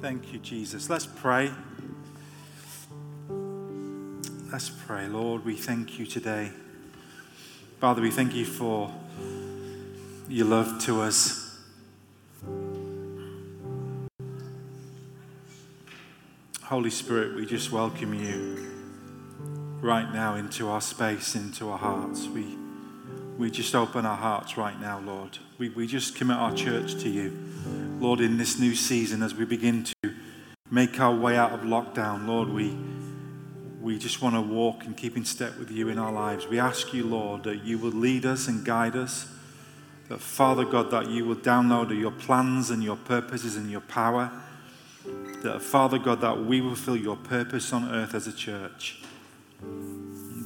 Thank you, Jesus. Let's pray. Let's pray. Lord, we thank you today. Father, we thank you for your love to us. Holy Spirit, we just welcome you right now into our space, into our hearts. We, we just open our hearts right now, Lord. We, we just commit our church to you. Lord, in this new season, as we begin to make our way out of lockdown, Lord, we, we just want to walk and keep in step with you in our lives. We ask you, Lord, that you will lead us and guide us. That, Father God, that you will download your plans and your purposes and your power. That, Father God, that we will fulfill your purpose on earth as a church.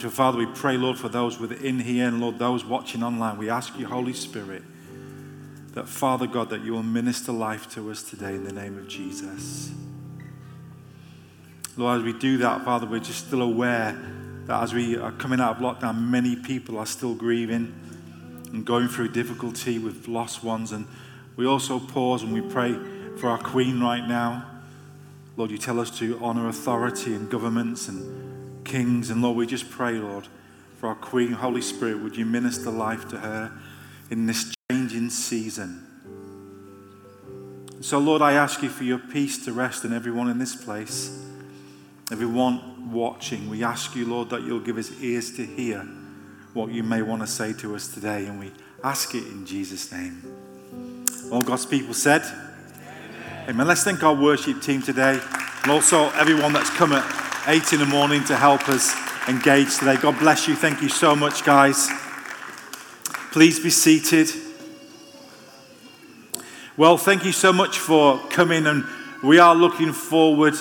So, Father, we pray, Lord, for those within here and, Lord, those watching online. We ask you, Holy Spirit, that, Father God, that you will minister life to us today in the name of Jesus. Lord, as we do that, Father, we're just still aware that as we are coming out of lockdown, many people are still grieving and going through difficulty with lost ones. And we also pause and we pray for our Queen right now. Lord, you tell us to honor authority and governments and kings. And Lord, we just pray, Lord, for our Queen, Holy Spirit, would you minister life to her in this changing season? So, Lord, I ask you for your peace to rest in everyone in this place, everyone watching. We ask you, Lord, that you'll give us ears to hear what you may want to say to us today, and we ask it in Jesus' name. All God's people said, Amen. Amen. Let's thank our worship team today, and also everyone that's come at 8 in the morning to help us engage today. God bless you. Thank you so much, guys. Please be seated. Well, thank you so much for coming, and we are looking forward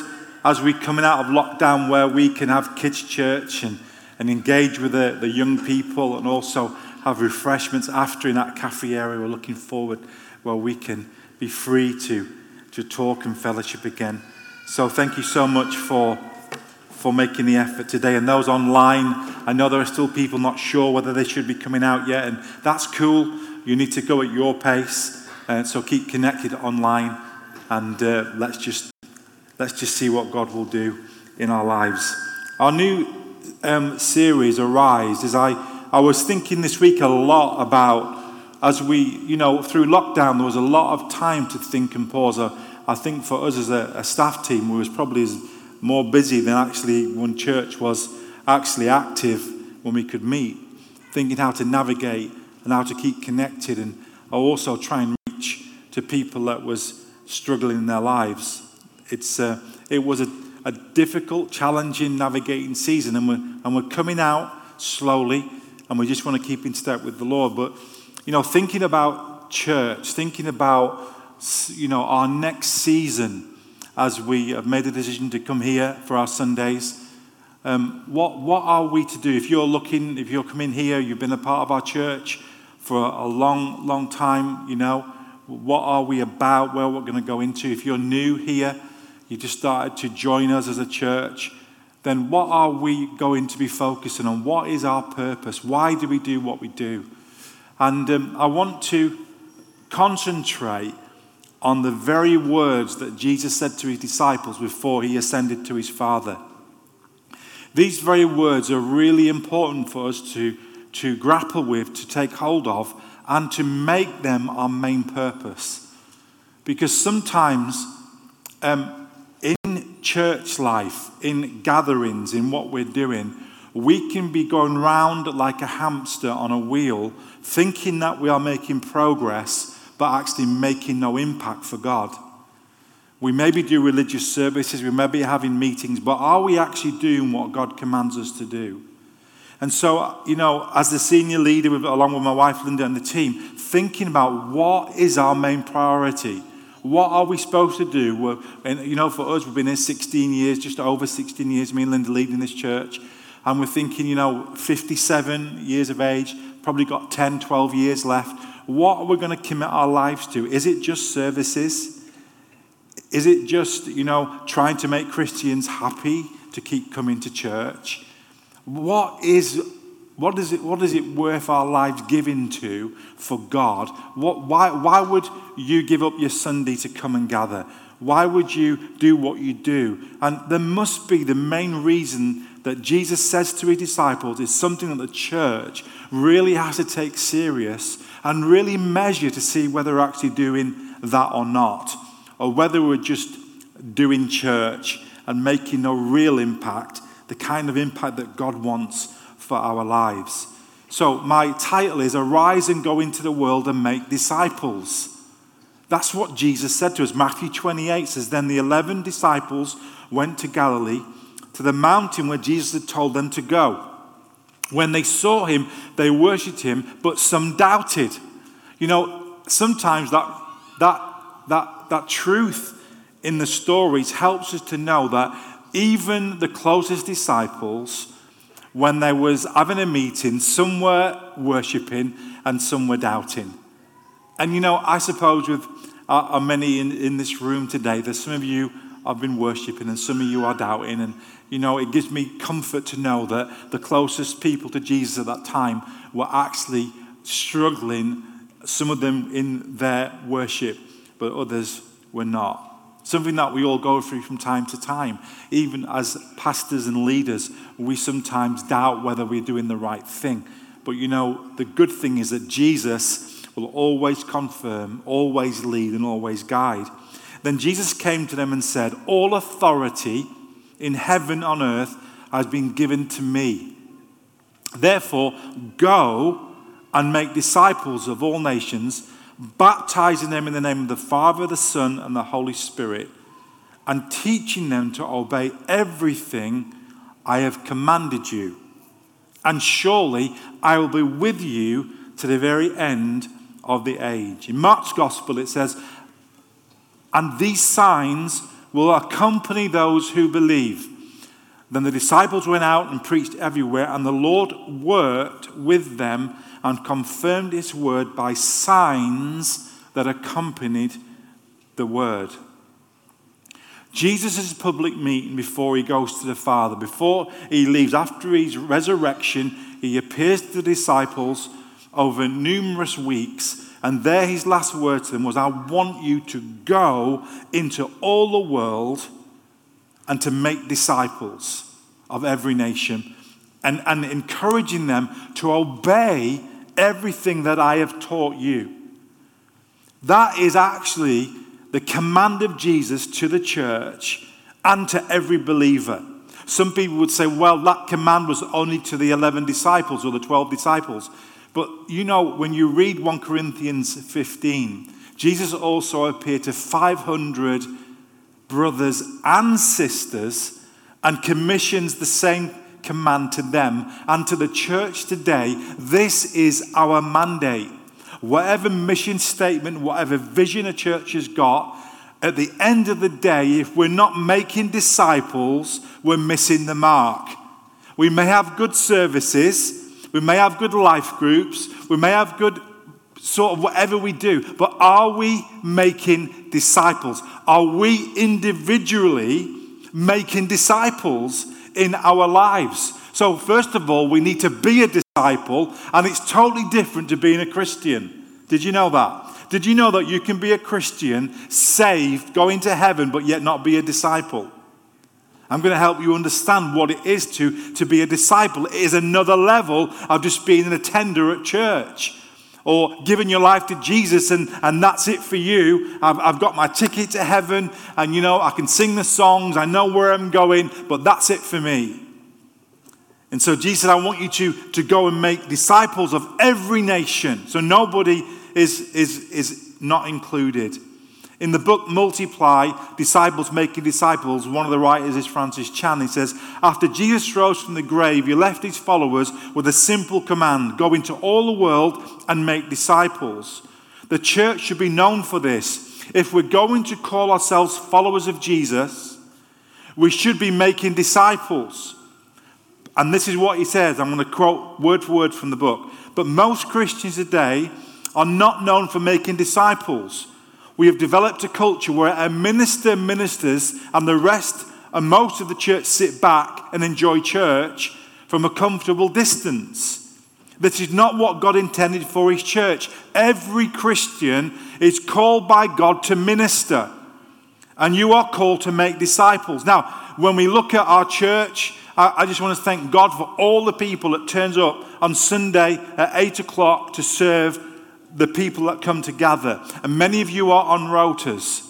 as we're coming out of lockdown where we can have kids' church and, and engage with the, the young people and also have refreshments after in that cafe area. We're looking forward where we can be free to, to talk and fellowship again. So, thank you so much for, for making the effort today. And those online, I know there are still people not sure whether they should be coming out yet, and that's cool. You need to go at your pace. Uh, so keep connected online, and uh, let's just let's just see what God will do in our lives. Our new um, series, Arise, is I I was thinking this week a lot about as we you know through lockdown there was a lot of time to think and pause. I, I think for us as a, a staff team, we was probably more busy than actually when church was actually active when we could meet, thinking how to navigate and how to keep connected and also try and to people that was struggling in their lives. It's, uh, it was a, a difficult, challenging, navigating season, and we're, and we're coming out slowly, and we just want to keep in step with the Lord. But, you know, thinking about church, thinking about, you know, our next season as we have made the decision to come here for our Sundays. Um, what, what are we to do? If you're looking, if you're coming here, you've been a part of our church for a long, long time, you know, what are we about? Where we're going to go into. If you're new here, you just started to join us as a church, then what are we going to be focusing on? What is our purpose? Why do we do what we do? And um, I want to concentrate on the very words that Jesus said to his disciples before he ascended to his Father. These very words are really important for us to, to grapple with, to take hold of, and to make them our main purpose. Because sometimes um, in church life, in gatherings, in what we're doing, we can be going round like a hamster on a wheel, thinking that we are making progress, but actually making no impact for God. We maybe do religious services, we may be having meetings, but are we actually doing what God commands us to do? And so, you know, as the senior leader, with, along with my wife Linda and the team, thinking about what is our main priority. What are we supposed to do? We're, and, you know, for us, we've been here 16 years, just over 16 years, me and Linda leading this church. And we're thinking, you know, 57 years of age, probably got 10, 12 years left. What are we going to commit our lives to? Is it just services? Is it just, you know, trying to make Christians happy to keep coming to church? What is, What is it, what is it worth our lives giving to for God? What, why, why would you give up your Sunday to come and gather? Why would you do what you do? And there must be the main reason that Jesus says to his disciples is something that the church really has to take serious and really measure to see whether we're actually doing that or not, or whether we're just doing church and making no real impact, the kind of impact that God wants for our lives. So, my title is Arise and Go into the World and Make Disciples. That's what Jesus said to us. Matthew 28 says, Then the 11 disciples went to Galilee, to the mountain where Jesus had told them to go. When they saw him, they worshipped him, but some doubted. You know, sometimes that, that, that, that truth in the stories helps us to know that even the closest disciples, when there was having a meeting, some were worshipping and some were doubting. And you know, I suppose with uh, many in, in this room today, there's some of you have been worshipping and some of you are doubting. And you know, it gives me comfort to know that the closest people to Jesus at that time were actually struggling, some of them in their worship, but others were not. Something that we all go through from time to time. Even as pastors and leaders, we sometimes doubt whether we're doing the right thing. But you know, the good thing is that Jesus will always confirm, always lead, and always guide. Then Jesus came to them and said, All authority in heaven on earth has been given to me. Therefore, go and make disciples of all nations baptizing them in the name of the Father, the Son, and the Holy Spirit, and teaching them to obey everything I have commanded you. And surely I will be with you to the very end of the age. In Mark's Gospel, it says, And these signs will accompany those who believe. Then the disciples went out and preached everywhere, and the Lord worked with them and confirmed his word by signs that accompanied the word. Jesus' public meeting before he goes to the Father, before he leaves, after his resurrection, he appears to the disciples over numerous weeks. And there his last word to them was, I want you to go into all the world and to make disciples of every nation and, and encouraging them to obey everything that I have taught you. That is actually the command of Jesus to the church and to every believer. Some people would say, well, that command was only to the 11 disciples or the 12 disciples. But you know, when you read 1 Corinthians 15, Jesus also appeared to 500 brothers and sisters and commissions the same command to them and to the church today. This is our mandate. Whatever mission statement, whatever vision a church has got, at the end of the day, if we're not making disciples, we're missing the mark. We may have good services, we may have good life groups, we may have good sort of whatever we do, but are we making disciples? Are we individually making disciples in our lives. So, first of all, we need to be a disciple, and it's totally different to being a Christian. Did you know that? Did you know that you can be a Christian, saved, going to heaven, but yet not be a disciple? I'm going to help you understand what it is to, to be a disciple. It is another level of just being an attender at church or giving your life to Jesus and, and that's it for you. I've, I've got my ticket to heaven and you know, I can sing the songs, I know where I'm going, but that's it for me. And so Jesus I want you to, to go and make disciples of every nation. So nobody is, is, is not included. In the book Multiply, Disciples Making Disciples, one of the writers is Francis Chan. He says, After Jesus rose from the grave, he left his followers with a simple command go into all the world and make disciples. The church should be known for this. If we're going to call ourselves followers of Jesus, we should be making disciples. And this is what he says. I'm going to quote word for word from the book. But most Christians today are not known for making disciples we have developed a culture where a minister ministers and the rest and most of the church sit back and enjoy church from a comfortable distance. This is not what God intended for His church. Every Christian is called by God to minister, and you are called to make disciples. Now, when we look at our church, I, just want to thank God for all the people that turns up on Sunday at 8 o'clock to serve the people that come to gather. And many of you are on rotas.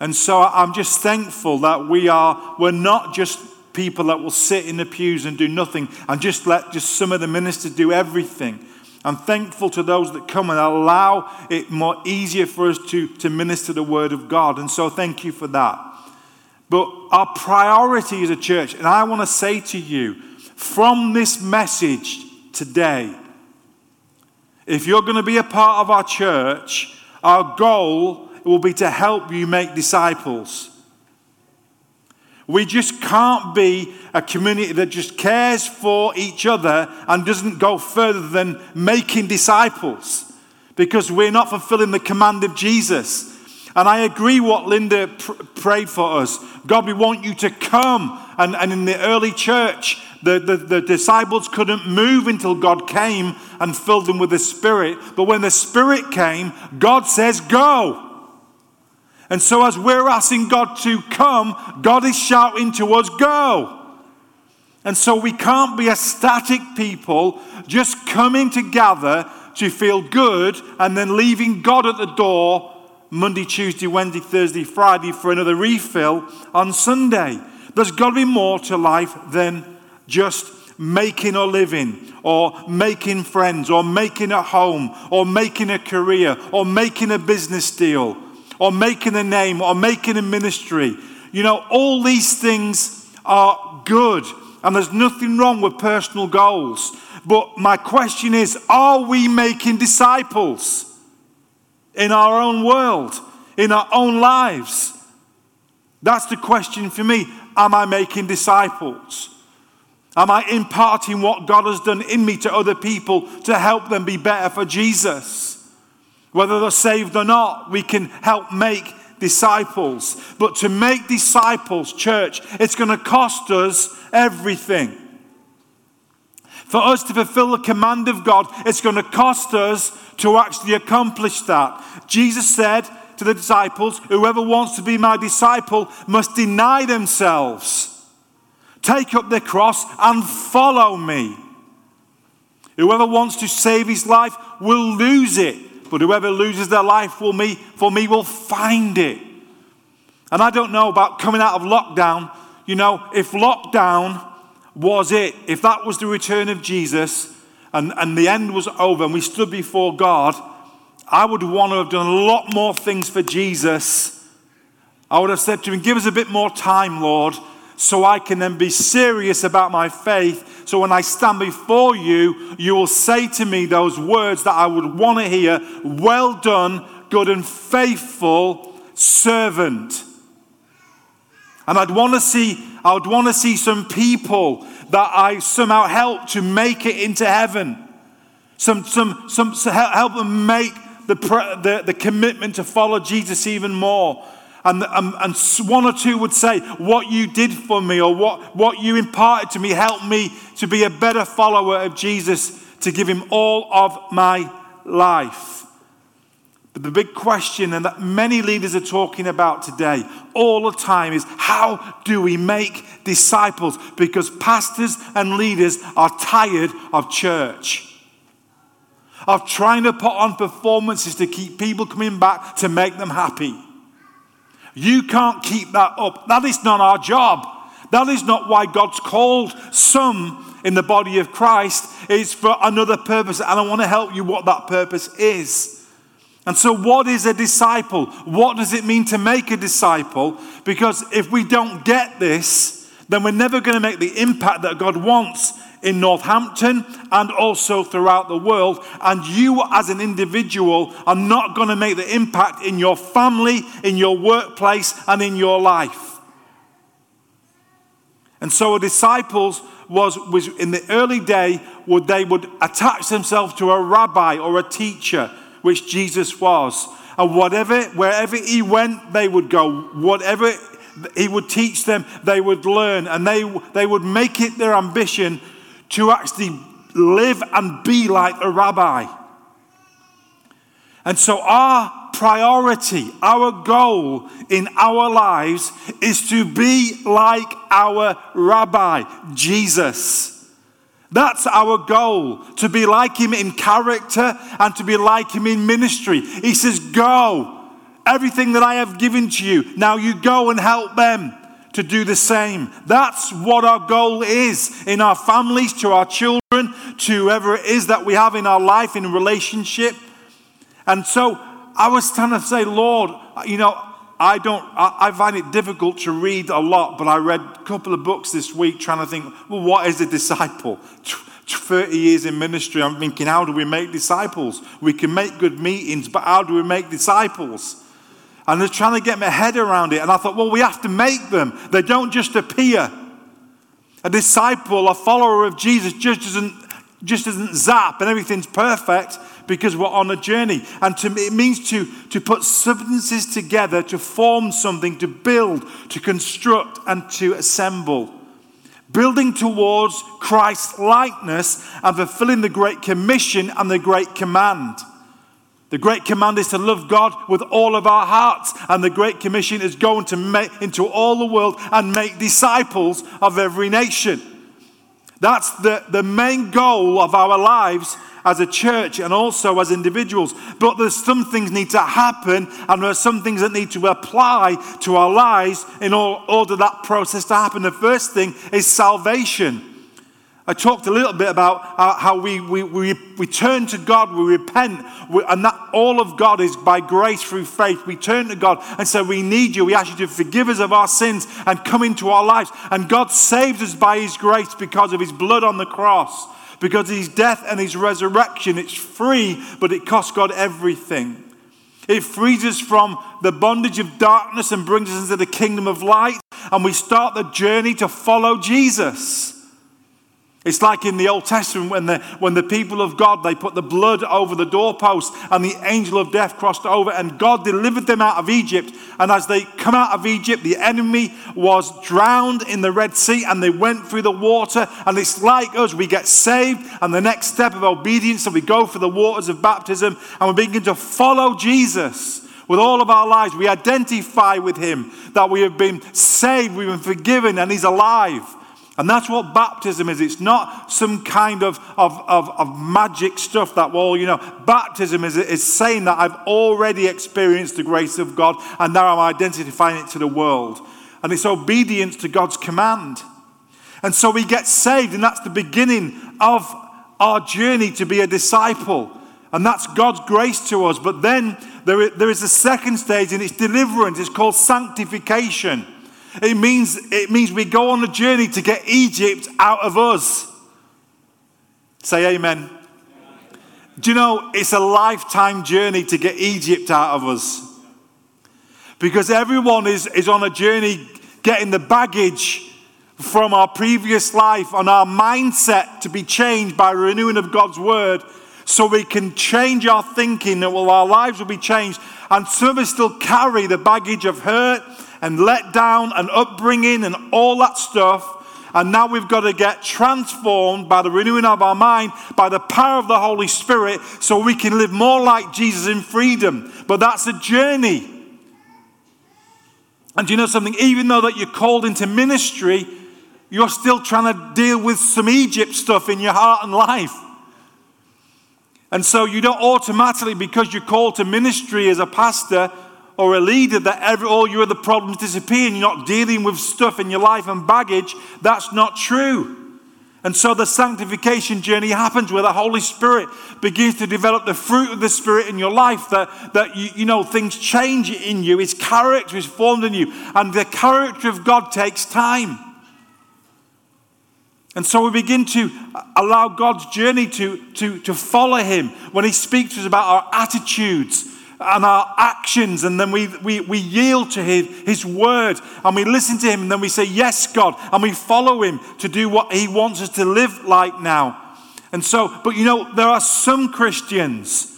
And so I'm just thankful that we are, we're not just people that will sit in the pews and do nothing and just let just some of the ministers do everything. I'm thankful to those that come and allow it more easier for us to, to minister the word of God. And so thank you for that. But our priority as a church, and I want to say to you from this message today, if you're going to be a part of our church, our goal will be to help you make disciples. We just can't be a community that just cares for each other and doesn't go further than making disciples because we're not fulfilling the command of Jesus. And I agree what Linda pr- prayed for us. God, we want you to come. And, and in the early church, the, the, the disciples couldn't move until God came and filled them with the Spirit. But when the Spirit came, God says, Go. And so, as we're asking God to come, God is shouting to us, Go. And so, we can't be a static people just coming together to feel good and then leaving God at the door Monday, Tuesday, Wednesday, Thursday, Friday for another refill on Sunday. There's got to be more to life than just making a living or making friends or making a home or making a career or making a business deal or making a name or making a ministry. You know, all these things are good and there's nothing wrong with personal goals. But my question is are we making disciples in our own world, in our own lives? That's the question for me. Am I making disciples? Am I imparting what God has done in me to other people to help them be better for Jesus? Whether they're saved or not, we can help make disciples. But to make disciples, church, it's going to cost us everything. For us to fulfill the command of God, it's going to cost us to actually accomplish that. Jesus said to the disciples, Whoever wants to be my disciple must deny themselves, take up their cross, and follow me. Whoever wants to save his life will lose it but whoever loses their life for me, for me will find it. And I don't know about coming out of lockdown. You know, if lockdown was it, if that was the return of Jesus and, and the end was over and we stood before God, I would want to have done a lot more things for Jesus. I would have said to him, Give us a bit more time, Lord, so I can then be serious about my faith. So when I stand before you, you will say to me those words that I would want to hear Well done, good and faithful servant. And I'd want to see, I would want to see some people that I somehow help to make it into heaven. Some, some, some, help them make the, the, the commitment to follow Jesus even more and, and, and one or two would say, What you did for me or what, what you imparted to me helped me to be a better follower of Jesus, to give him all of my life. But the big question, and that many leaders are talking about today all the time, is how do we make disciples? Because pastors and leaders are tired of church, of trying to put on performances to keep people coming back to make them happy. You can't keep that up. That is not our job. That is not why God's called some in the body of Christ. It's for another purpose. And I want to help you what that purpose is. And so, what is a disciple? What does it mean to make a disciple? Because if we don't get this, then we're never going to make the impact that God wants in Northampton and also throughout the world. And you, as an individual, are not going to make the impact in your family, in your workplace, and in your life. And so, a disciples was, was in the early day, would they would attach themselves to a rabbi or a teacher, which Jesus was. And whatever, wherever he went, they would go. Whatever he would teach them, they would learn. And they, they would make it their ambition to actually live and be like a rabbi. And so, our priority, our goal in our lives is to be like our rabbi, Jesus. That's our goal, to be like him in character and to be like him in ministry. He says, Go, everything that I have given to you, now you go and help them to do the same. That's what our goal is in our families, to our children, to whoever it is that we have in our life in relationship. And so I was trying to say, Lord, you know, I don't, I, find it difficult to read a lot, but I read a couple of books this week trying to think, well, what is a disciple? 30 years in ministry, I'm thinking, how do we make disciples? We can make good meetings, but how do we make disciples? And I was trying to get my head around it. And I thought, well, we have to make them. They don't just appear. A disciple, a follower of Jesus, just doesn't, just doesn't zap and everything's perfect because we're on a journey. And to, it means to, to put substances together to form something, to build, to construct, and to assemble. Building towards Christ's likeness and fulfilling the Great Commission and the Great Command. The Great Command is to love God with all of our hearts, and the Great Commission is going to make into all the world and make disciples of every nation. That's the, the main goal of our lives as a church and also as individuals. But there's some things need to happen and there are some things that need to apply to our lives in order that process to happen. The first thing is salvation. I talked a little bit about uh, how we, we, we, we turn to God, we repent, we, and that all of God is by grace through faith. We turn to God and say, We need you. We ask you to forgive us of our sins and come into our lives. And God saves us by His grace because of His blood on the cross because his death and his resurrection, it's free, but it costs God everything. It frees us from the bondage of darkness and brings us into the kingdom of light, and we start the journey to follow Jesus. It's like in the Old Testament when the, when the people of God, they put the blood over the doorpost and the angel of death crossed over and God delivered them out of Egypt. And as they come out of Egypt, the enemy was drowned in the Red Sea and they went through the water. And it's like us, we get saved and the next step of obedience, so we go for the waters of baptism and we begin to follow Jesus with all of our lives. We identify with him that we have been saved, we've been forgiven, and he's alive. And that's what baptism is. It's not some kind of, of, of, of magic stuff that, well, you know, baptism is, is saying that I've already experienced the grace of God and now I'm identifying it to the world. And it's obedience to God's command. And so we get saved, and that's the beginning of our journey to be a disciple. And that's God's grace to us. But then there there is a second stage, and it's deliverance. It's called sanctification. It means, it means we go on a journey to get Egypt out of us. Say amen. Do you know it's a lifetime journey to get Egypt out of us? Because everyone is, is on a journey getting the baggage from our previous life and our mindset to be changed by renewing of God's word so we can change our thinking that well our lives will be changed and some of us still carry the baggage of hurt and let down and upbringing and all that stuff. And now we've got to get transformed by the renewing of our mind, by the power of the Holy Spirit, so we can live more like Jesus in freedom. But that's a journey. And do you know something? Even though that you're called into ministry, you're still trying to deal with some Egypt stuff in your heart and life. And so you don't automatically, because you're called to ministry as a pastor, or a leader that every, oh, all your other problems disappear and you're not dealing with stuff in your life and baggage, that's not true. And so the sanctification journey happens where the Holy Spirit begins to develop the fruit of the Spirit in your life, that, that you, you know, things change in you, His character is formed in you, and the character of God takes time. And so we begin to allow God's journey to, to, to follow Him when He speaks to us about our attitudes and our actions, and then we, we, we yield to his, his word and we listen to him, and then we say, Yes, God, and we follow him to do what he wants us to live like now. And so, but you know, there are some Christians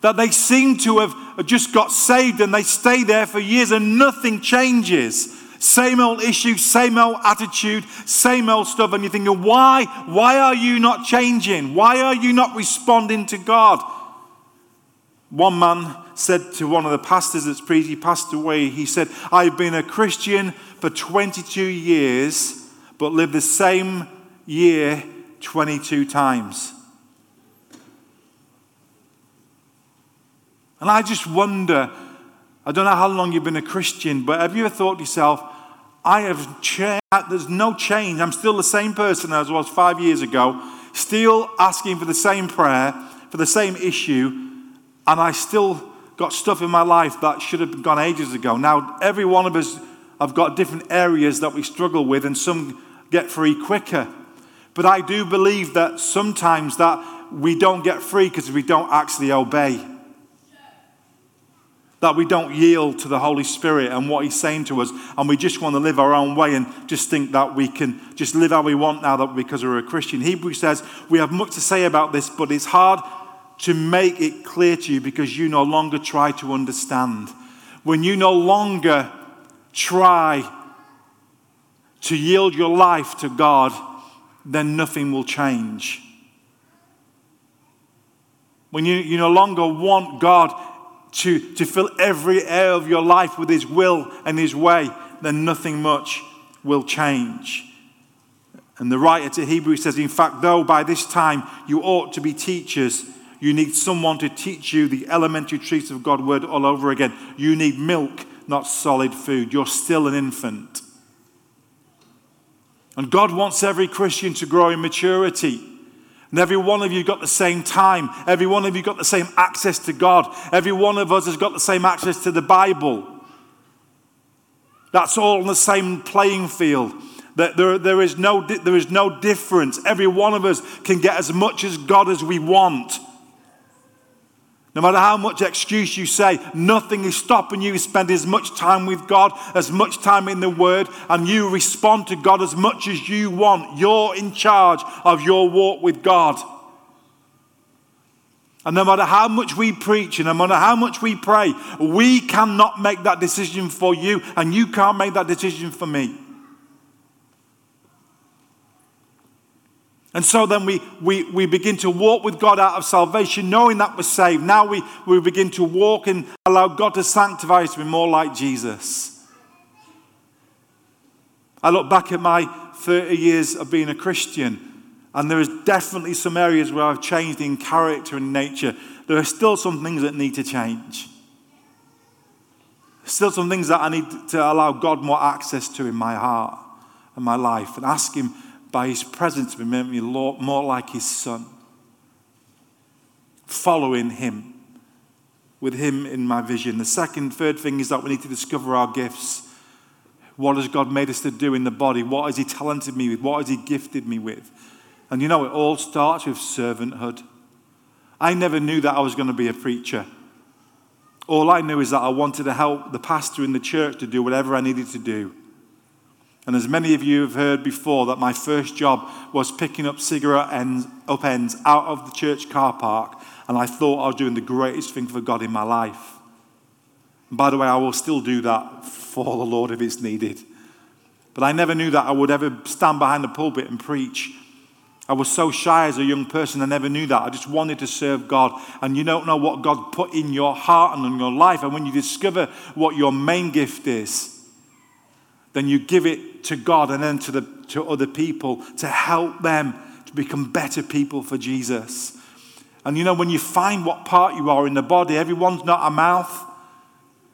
that they seem to have just got saved and they stay there for years and nothing changes. Same old issue, same old attitude, same old stuff. And you're thinking, why? Why are you not changing? Why are you not responding to God? One man said to one of the pastors that's preached, he passed away, he said, I've been a Christian for 22 years, but lived the same year 22 times. And I just wonder, I don't know how long you've been a Christian, but have you ever thought to yourself, I have changed, there's no change. I'm still the same person as I was five years ago, still asking for the same prayer, for the same issue, and I still got stuff in my life that should have gone ages ago. Now, every one of us have got different areas that we struggle with, and some get free quicker. But I do believe that sometimes that we don't get free because we don't actually obey. That we don't yield to the Holy Spirit and what He's saying to us, and we just want to live our own way and just think that we can just live how we want now that because we're a Christian. Hebrew says we have much to say about this, but it's hard to make it clear to you because you no longer try to understand. When you no longer try to yield your life to God, then nothing will change. When you, you no longer want God to, to fill every area of your life with His will and His way, then nothing much will change. And the writer to Hebrews says, In fact, though by this time you ought to be teachers, you need someone to teach you the elementary truths of God's word all over again. You need milk, not solid food. You're still an infant. And God wants every Christian to grow in maturity. And every one of you got the same time. Every one of you got the same access to God. Every one of us has got the same access to the Bible. That's all on the same playing field. That there, there, is no, there is no difference. Every one of us can get as much as God as we want. No matter how much excuse you say, nothing is stopping you spending as much time with God, as much time in the Word, and you respond to God as much as you want. You're in charge of your walk with God. And no matter how much we preach and no matter how much we pray, we cannot make that decision for you, and you can't make that decision for me. And so then we, we, we begin to walk with God out of salvation, knowing that we're saved. Now we, we begin to walk and allow God to sanctify us to be more like Jesus. I look back at my 30 years of being a Christian, and there is definitely some areas where I've changed in character and nature. There are still some things that need to change. Still some things that I need to allow God more access to in my heart and my life and ask Him by his presence we make me more like his son. Following him, with him in my vision. The second, third thing is that we need to discover our gifts. What has God made us to do in the body? What has he talented me with? What has he gifted me with? And you know, it all starts with servanthood. I never knew that I was going to be a preacher. All I knew is that I wanted to help the pastor in the church to do whatever I needed to do. And as many of you have heard before, that my first job was picking up cigarette ends, upends out of the church car park, and I thought I was doing the greatest thing for God in my life. And by the way, I will still do that for the Lord if it's needed. But I never knew that I would ever stand behind the pulpit and preach. I was so shy as a young person, I never knew that. I just wanted to serve God. And you don't know what God put in your heart and in your life. And when you discover what your main gift is, then you give it to God and then to, the, to other people to help them to become better people for Jesus. And you know, when you find what part you are in the body, everyone's not a mouth,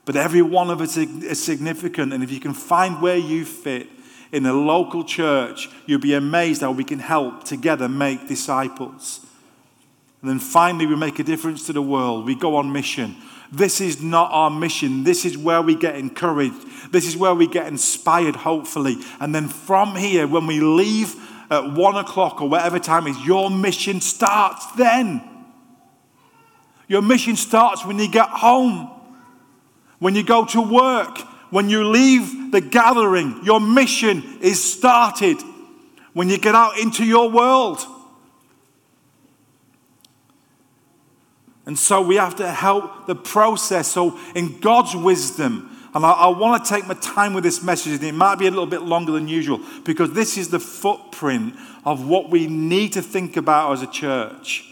but every one of us is significant. And if you can find where you fit in a local church, you'll be amazed how we can help together make disciples. And then finally, we make a difference to the world. We go on mission. This is not our mission. This is where we get encouraged. This is where we get inspired, hopefully. And then from here, when we leave at one o'clock or whatever time is, your mission starts then. Your mission starts when you get home, when you go to work, when you leave the gathering. Your mission is started when you get out into your world. And so we have to help the process. So, in God's wisdom, And I, I want to take my time with this message, and it might be a little bit longer than usual because this is the footprint of what we need to think about as a church.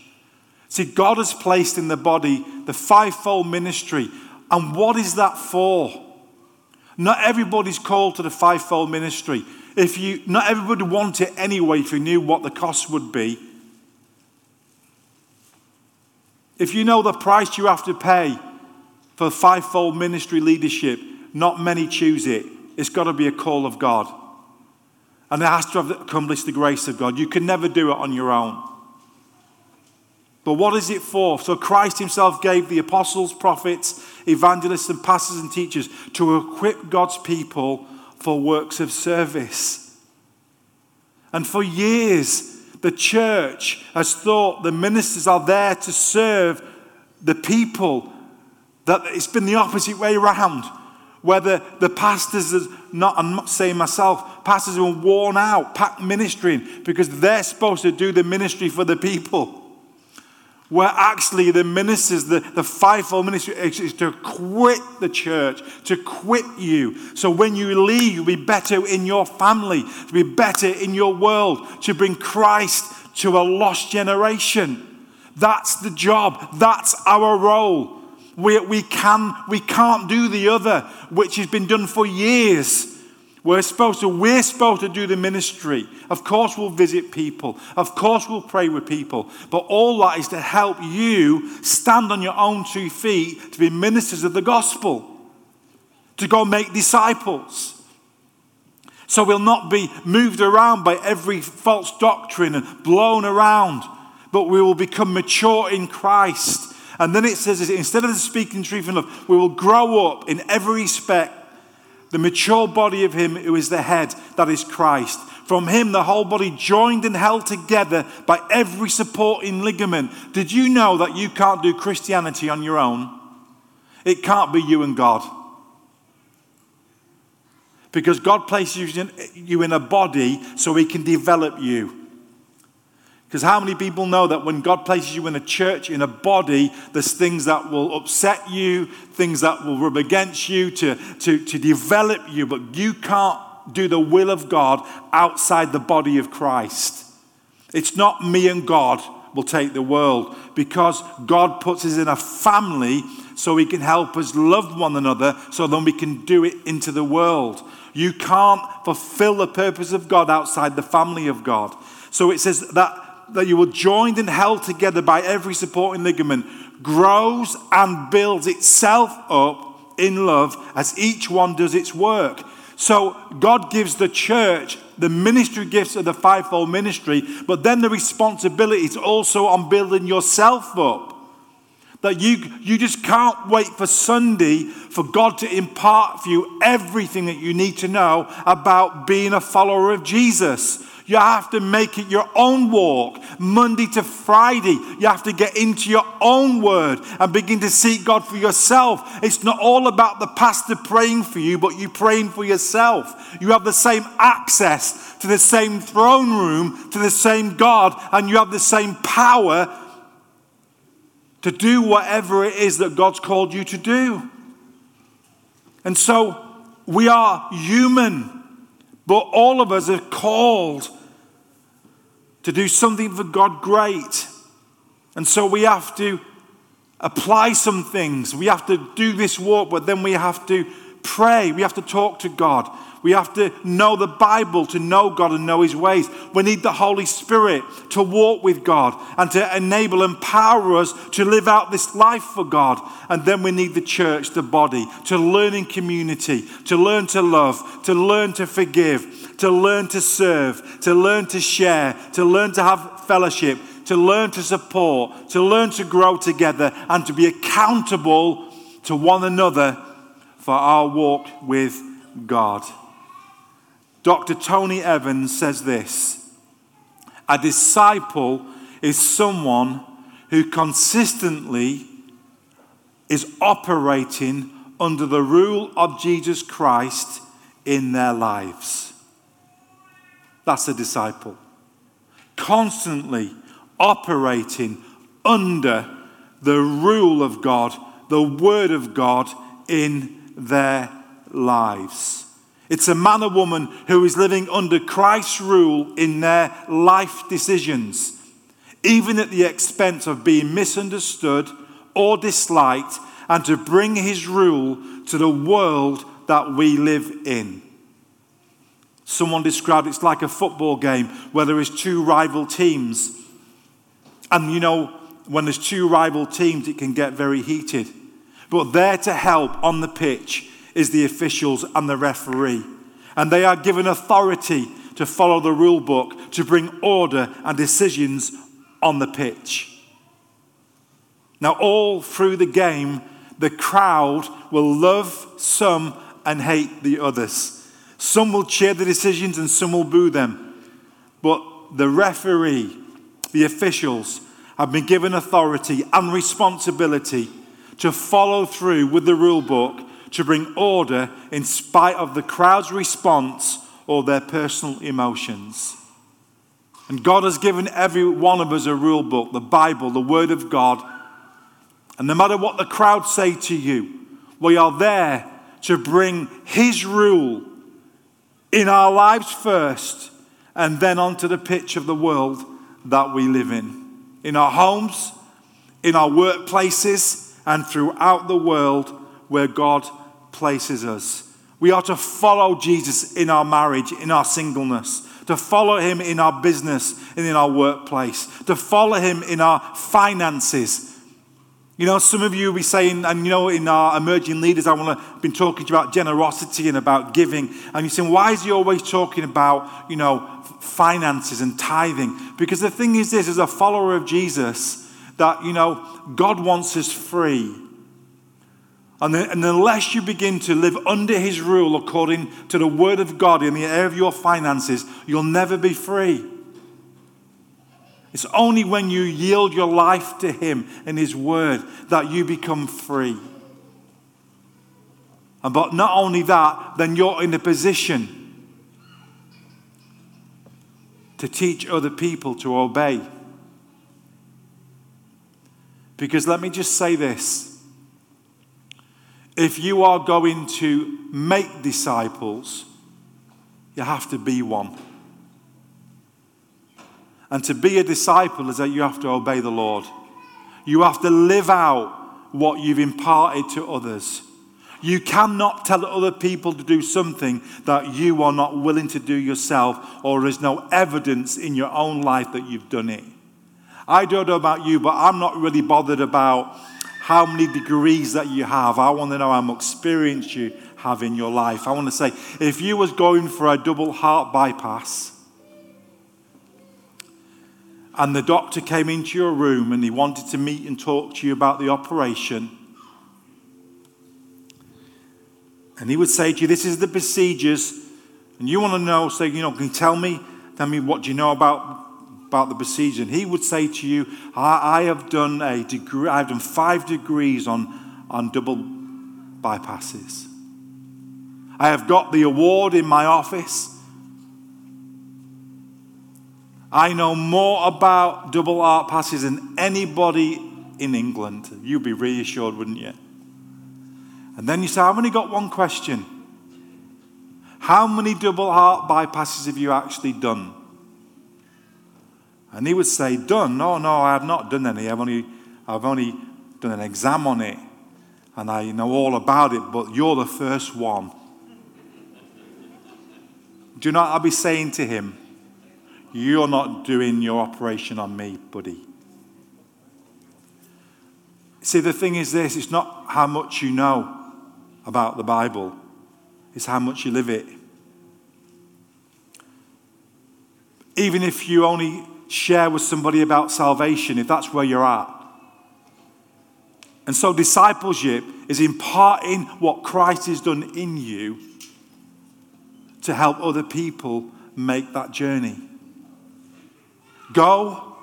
See, God has placed in the body the fivefold ministry. And what is that for? Not everybody's called to the fivefold ministry. If you, not everybody want it anyway if you knew what the cost would be. If you know the price you have to pay for fivefold ministry leadership, not many choose it. It's got to be a call of God. And it has to have accomplished the grace of God. You can never do it on your own. But what is it for? So Christ Himself gave the apostles, prophets, evangelists, and pastors and teachers to equip God's people for works of service. And for years, the church has thought the ministers are there to serve the people, that it's been the opposite way around. Whether the pastors, are not, I'm not saying myself, pastors are worn out, packed ministering because they're supposed to do the ministry for the people where actually the ministers, the, the fivefold ministry is to quit the church, to quit you. So when you leave, you'll be better in your family, to be better in your world, to bring Christ to a lost generation. That's the job. That's our role. We, we, can, we can't do the other, which has been done for years. We're supposed to, we're supposed to do the ministry. Of course, we'll visit people. Of course, we'll pray with people. But all that is to help you stand on your own two feet to be ministers of the gospel, to go make disciples. So we'll not be moved around by every false doctrine and blown around, but we will become mature in Christ. And then it says, instead of speaking truth in love, we will grow up in every respect the mature body of Him who is the head, that is Christ. From Him, the whole body joined and held together by every supporting ligament. Did you know that you can't do Christianity on your own? It can't be you and God. Because God places you in a body so He can develop you. Because how many people know that when God places you in a church, in a body, there's things that will upset you, things that will rub against you to, to, to develop you, but you can't do the will of God outside the body of Christ. It's not me and God will take the world because God puts us in a family so He can help us love one another so then we can do it into the world. You can't fulfill the purpose of God outside the family of God. So it says that that you were joined and held together by every supporting ligament, grows and builds itself up in love as each one does its work. So God gives the church the ministry gifts of the fivefold ministry, but then the responsibility is also on building yourself up. That you, you just can't wait for Sunday for God to impart for you everything that you need to know about being a follower of Jesus. You have to make it your own walk. Monday to Friday, you have to get into your own word and begin to seek God for yourself. It's not all about the pastor praying for you, but you praying for yourself. You have the same access to the same throne room, to the same God, and you have the same power to do whatever it is that God's called you to do. And so we are human. But all of us are called to do something for God great. And so we have to apply some things. We have to do this walk, but then we have to pray. We have to talk to God. We have to know the Bible to know God and know His ways. We need the Holy Spirit to walk with God and to enable, empower us to live out this life for God. And then we need the church, the body, to learn in community, to learn to love, to learn to forgive, to learn to serve, to learn to share, to learn to have fellowship, to learn to support, to learn to grow together, and to be accountable to one another for our walk with God. Dr. Tony Evans says this A disciple is someone who consistently is operating under the rule of Jesus Christ in their lives. That's a disciple. Constantly operating under the rule of God, the Word of God in their lives. It's a man or woman who is living under Christ's rule in their life decisions, even at the expense of being misunderstood or disliked, and to bring his rule to the world that we live in. Someone described it's like a football game where there is two rival teams. And you know, when there's two rival teams, it can get very heated. But there to help on the pitch is the officials and the referee. And they are given authority to follow the rule book to bring order and decisions on the pitch. Now, all through the game, the crowd will love some and hate the others. Some will cheer the decisions and some will boo them. But the referee, the officials, have been given authority and responsibility to follow through with the rule book to bring order in spite of the crowd's response or their personal emotions. And God has given every one of us a rule book, the Bible, the Word of God. And no matter what the crowd say to you, we are there to bring His rule in our lives first and then onto the pitch of the world that we live in. In our homes, in our workplaces, and throughout the world where God places us. We are to follow Jesus in our marriage, in our singleness, to follow him in our business and in our workplace, to follow him in our finances. You know, some of you will be saying, and you know, in our emerging leaders, I want to been talking about generosity and about giving. And you're saying, why is he always talking about, you know, finances and tithing? Because the thing is this, as a follower of Jesus, that, you know, God wants us free. And, and unless you begin to live under his rule according to the word of God in the area of your finances, you'll never be free. It's only when you yield your life to him and his word that you become free. And but not only that, then you're in a position to teach other people to obey. Because let me just say this if you are going to make disciples, you have to be one. And to be a disciple is that you have to obey the Lord. You have to live out what you've imparted to others. You cannot tell other people to do something that you are not willing to do yourself, or is no evidence in your own life that you've done it. I don't know about you, but I'm not really bothered about how many degrees that you have. I want to know how much experience you have in your life. I want to say, if you was going for a double heart bypass, and the doctor came into your room and he wanted to meet and talk to you about the operation, and he would say to you, This is the procedures, and you want to know, say, you know, can you tell me, tell me what do you know about about the. And he would say to you, I, I have done a degree, I've done five degrees on, on double bypasses. I have got the award in my office. I know more about double art passes than anybody in England. You'd be reassured, wouldn't you? And then you say, I've only got one question. How many double heart bypasses have you actually done? And he would say, Done? No, no, I have not done any. I've only, I've only done an exam on it. And I know all about it, but you're the first one. Do you know I'll be saying to him? You're not doing your operation on me, buddy. See, the thing is this it's not how much you know about the Bible, it's how much you live it. Even if you only share with somebody about salvation if that's where you're at. And so, discipleship is imparting what Christ has done in you to help other people make that journey. Go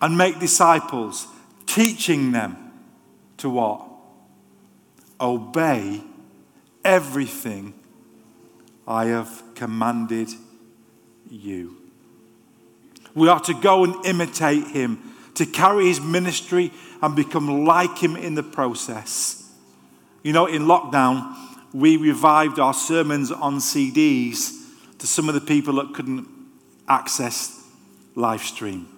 and make disciples, teaching them to what? Obey everything I have commanded you. We are to go and imitate him, to carry his ministry and become like him in the process. You know, in lockdown, we revived our sermons on CDs to some of the people that couldn't access live stream.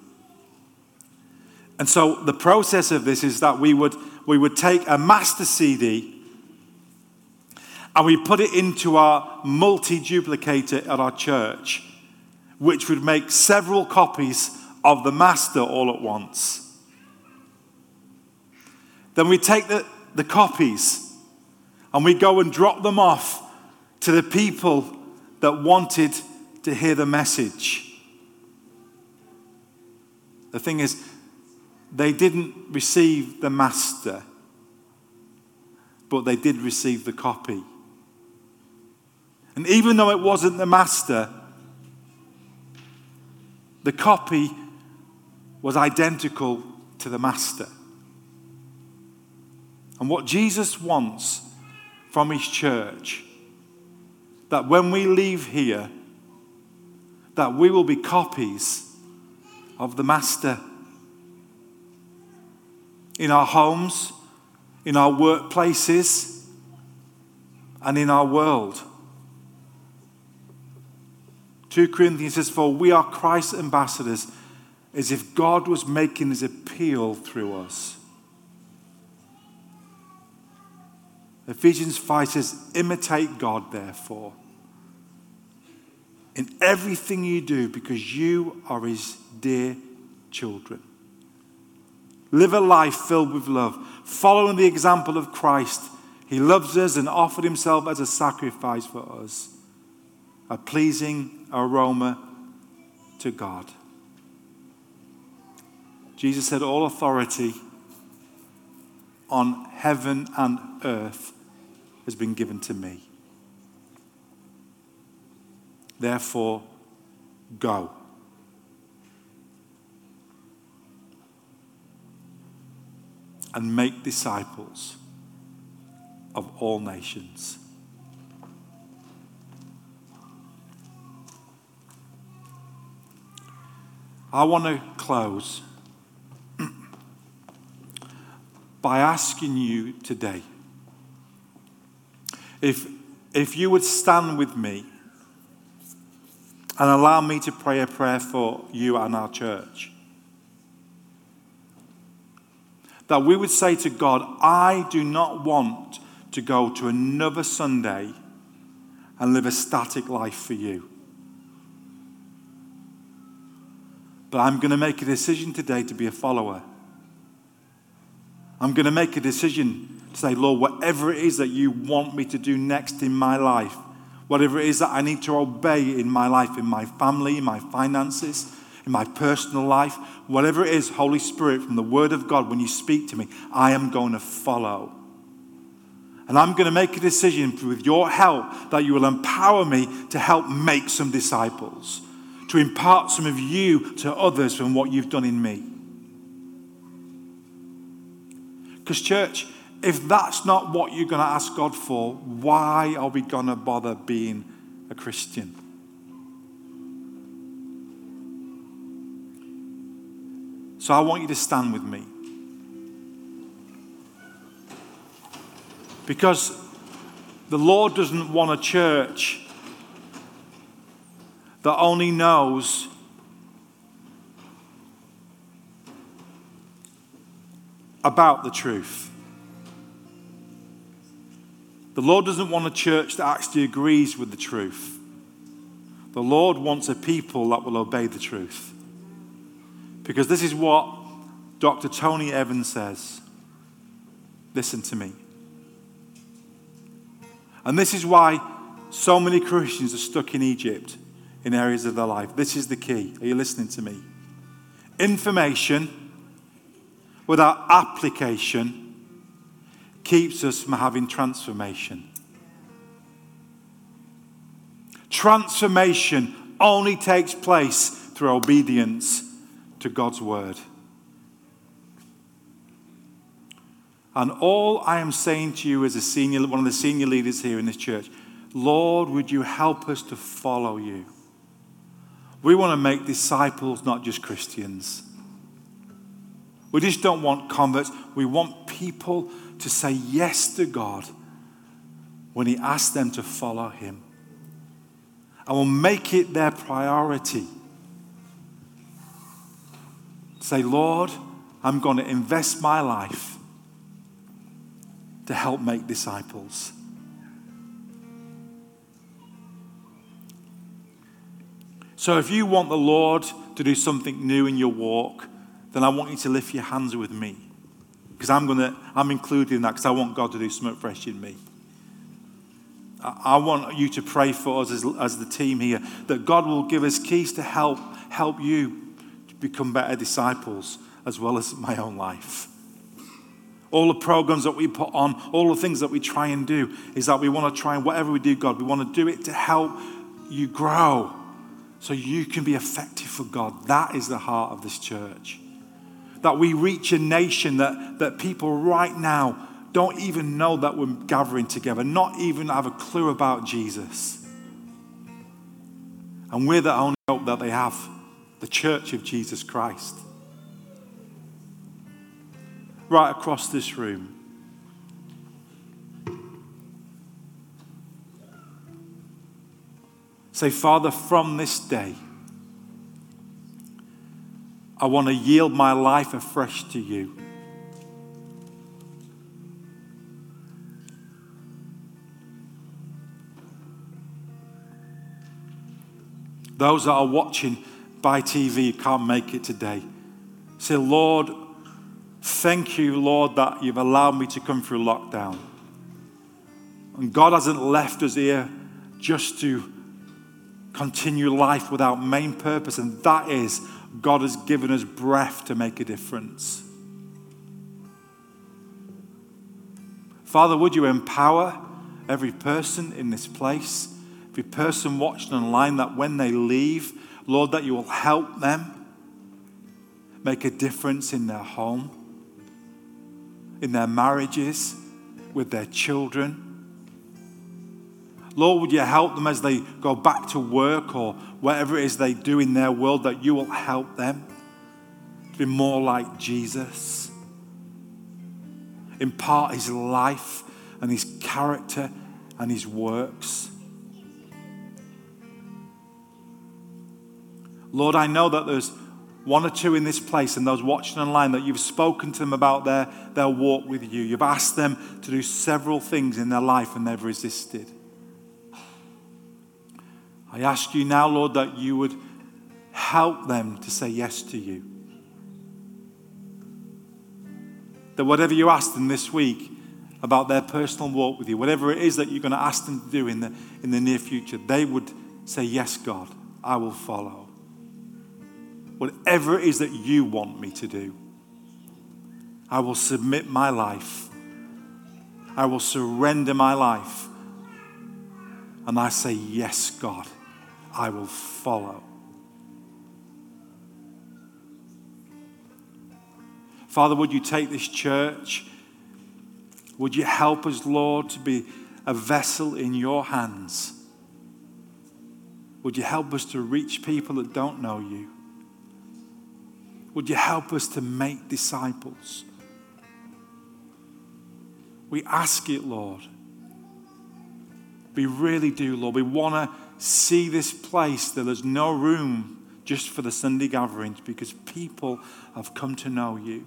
And so the process of this is that we would, we would take a master CD and we put it into our multi duplicator at our church, which would make several copies of the master all at once. Then we take the, the copies and we go and drop them off to the people that wanted to hear the message. The thing is, they didn't receive the master, but they did receive the copy. And even though it wasn't the master, the copy was identical to the master. And what Jesus wants from his church, that when we leave here, that we will be copies of the master in our homes, in our workplaces, and in our world. 2 Corinthians says, For we are Christ's ambassadors, as if God was making his appeal through us. Ephesians 5 says, Imitate God, therefore, in everything you do, because you are his dear children. Live a life filled with love, following the example of Christ. He loves us and offered himself as a sacrifice for us, a pleasing aroma to God. Jesus said, All authority on heaven and earth has been given to me. Therefore, go. And make disciples of all nations. I want to close by asking you today if, if you would stand with me and allow me to pray a prayer for you and our church. That we would say to God, I do not want to go to another Sunday and live a static life for you. But I'm going to make a decision today to be a follower. I'm going to make a decision to say, Lord, whatever it is that you want me to do next in my life, whatever it is that I need to obey in my life, in my family, in my finances, in my personal life, whatever it is, Holy Spirit, from the Word of God, when you speak to me, I am going to follow. And I'm going to make a decision with your help that you will empower me to help make some disciples to impart some of you to others from what you've done in me. Because, church, if that's not what you're going to ask God for, why are we going to bother being a Christian? So I want you to stand with me. Because the Lord doesn't want a church that only knows about the truth. The Lord doesn't want a church that actually agrees with the truth. The Lord wants a people that will obey the truth. Because this is what Dr. Tony Evans says. Listen to me. And this is why so many Christians are stuck in Egypt in areas of their life. This is the key. Are you listening to me? Information without application keeps us from having transformation. Transformation only takes place through obedience to God's word. And all I am saying to you as a senior, one of the senior leaders here in this church, Lord, would you help us to follow you? We want to make disciples, not just Christians. We just don't want converts. We want people to say yes to God when He asks them to follow Him. And we'll make it their priority. Say, Lord, I'm going to invest my life to help make disciples. So if you want the Lord to do something new in your walk, then I want you to lift your hands with me. Because I'm gonna, I'm included in that because I want God to do something fresh in me. I, I want you to pray for us as, as the team here that God will give us keys to help help you to become better disciples as well as my own life. All the programs that we put on, all the things that we try and do, is that we want to try and whatever we do, God, we want to do it to help you grow so you can be effective for God. That is the heart of this church. That we reach a nation that, that people right now don't even know that we're gathering together, not even have a clue about Jesus. And we're the only hope that they have the church of Jesus Christ. Right across this room. Say, Father, from this day, I want to yield my life afresh to you. Those that are watching by TV can't make it today. Say, Lord, thank you, Lord, that you've allowed me to come through lockdown. And God hasn't left us here just to continue life without main purpose, and that is God has given us breath to make a difference. Father, would you empower every person in this place, every person watching online, that when they leave, Lord, that you will help them make a difference in their home, in their marriages, with their children Lord, would you help them as they go back to work or whatever it is they do in their world, that you will help them to be more like Jesus. Impart his life and his character and his works. Lord, I know that there's one or two in this place and those watching online that you've spoken to them about their, their walk with you. You've asked them to do several things in their life and they've resisted. I ask you now, Lord, that you would help them to say yes to you. That whatever you ask them this week about their personal walk with you, whatever it is that you're going to ask them to do in the, in the near future, they would say, Yes, God, I will follow. Whatever it is that you want me to do, I will submit my life. I will surrender my life. And I say, Yes, God. I will follow. Father, would you take this church? Would you help us, Lord, to be a vessel in your hands? Would you help us to reach people that don't know you? Would you help us to make disciples? We ask it, Lord. We really do, Lord. We want to see this place that there's no room just for the Sunday gatherings because people have come to know you.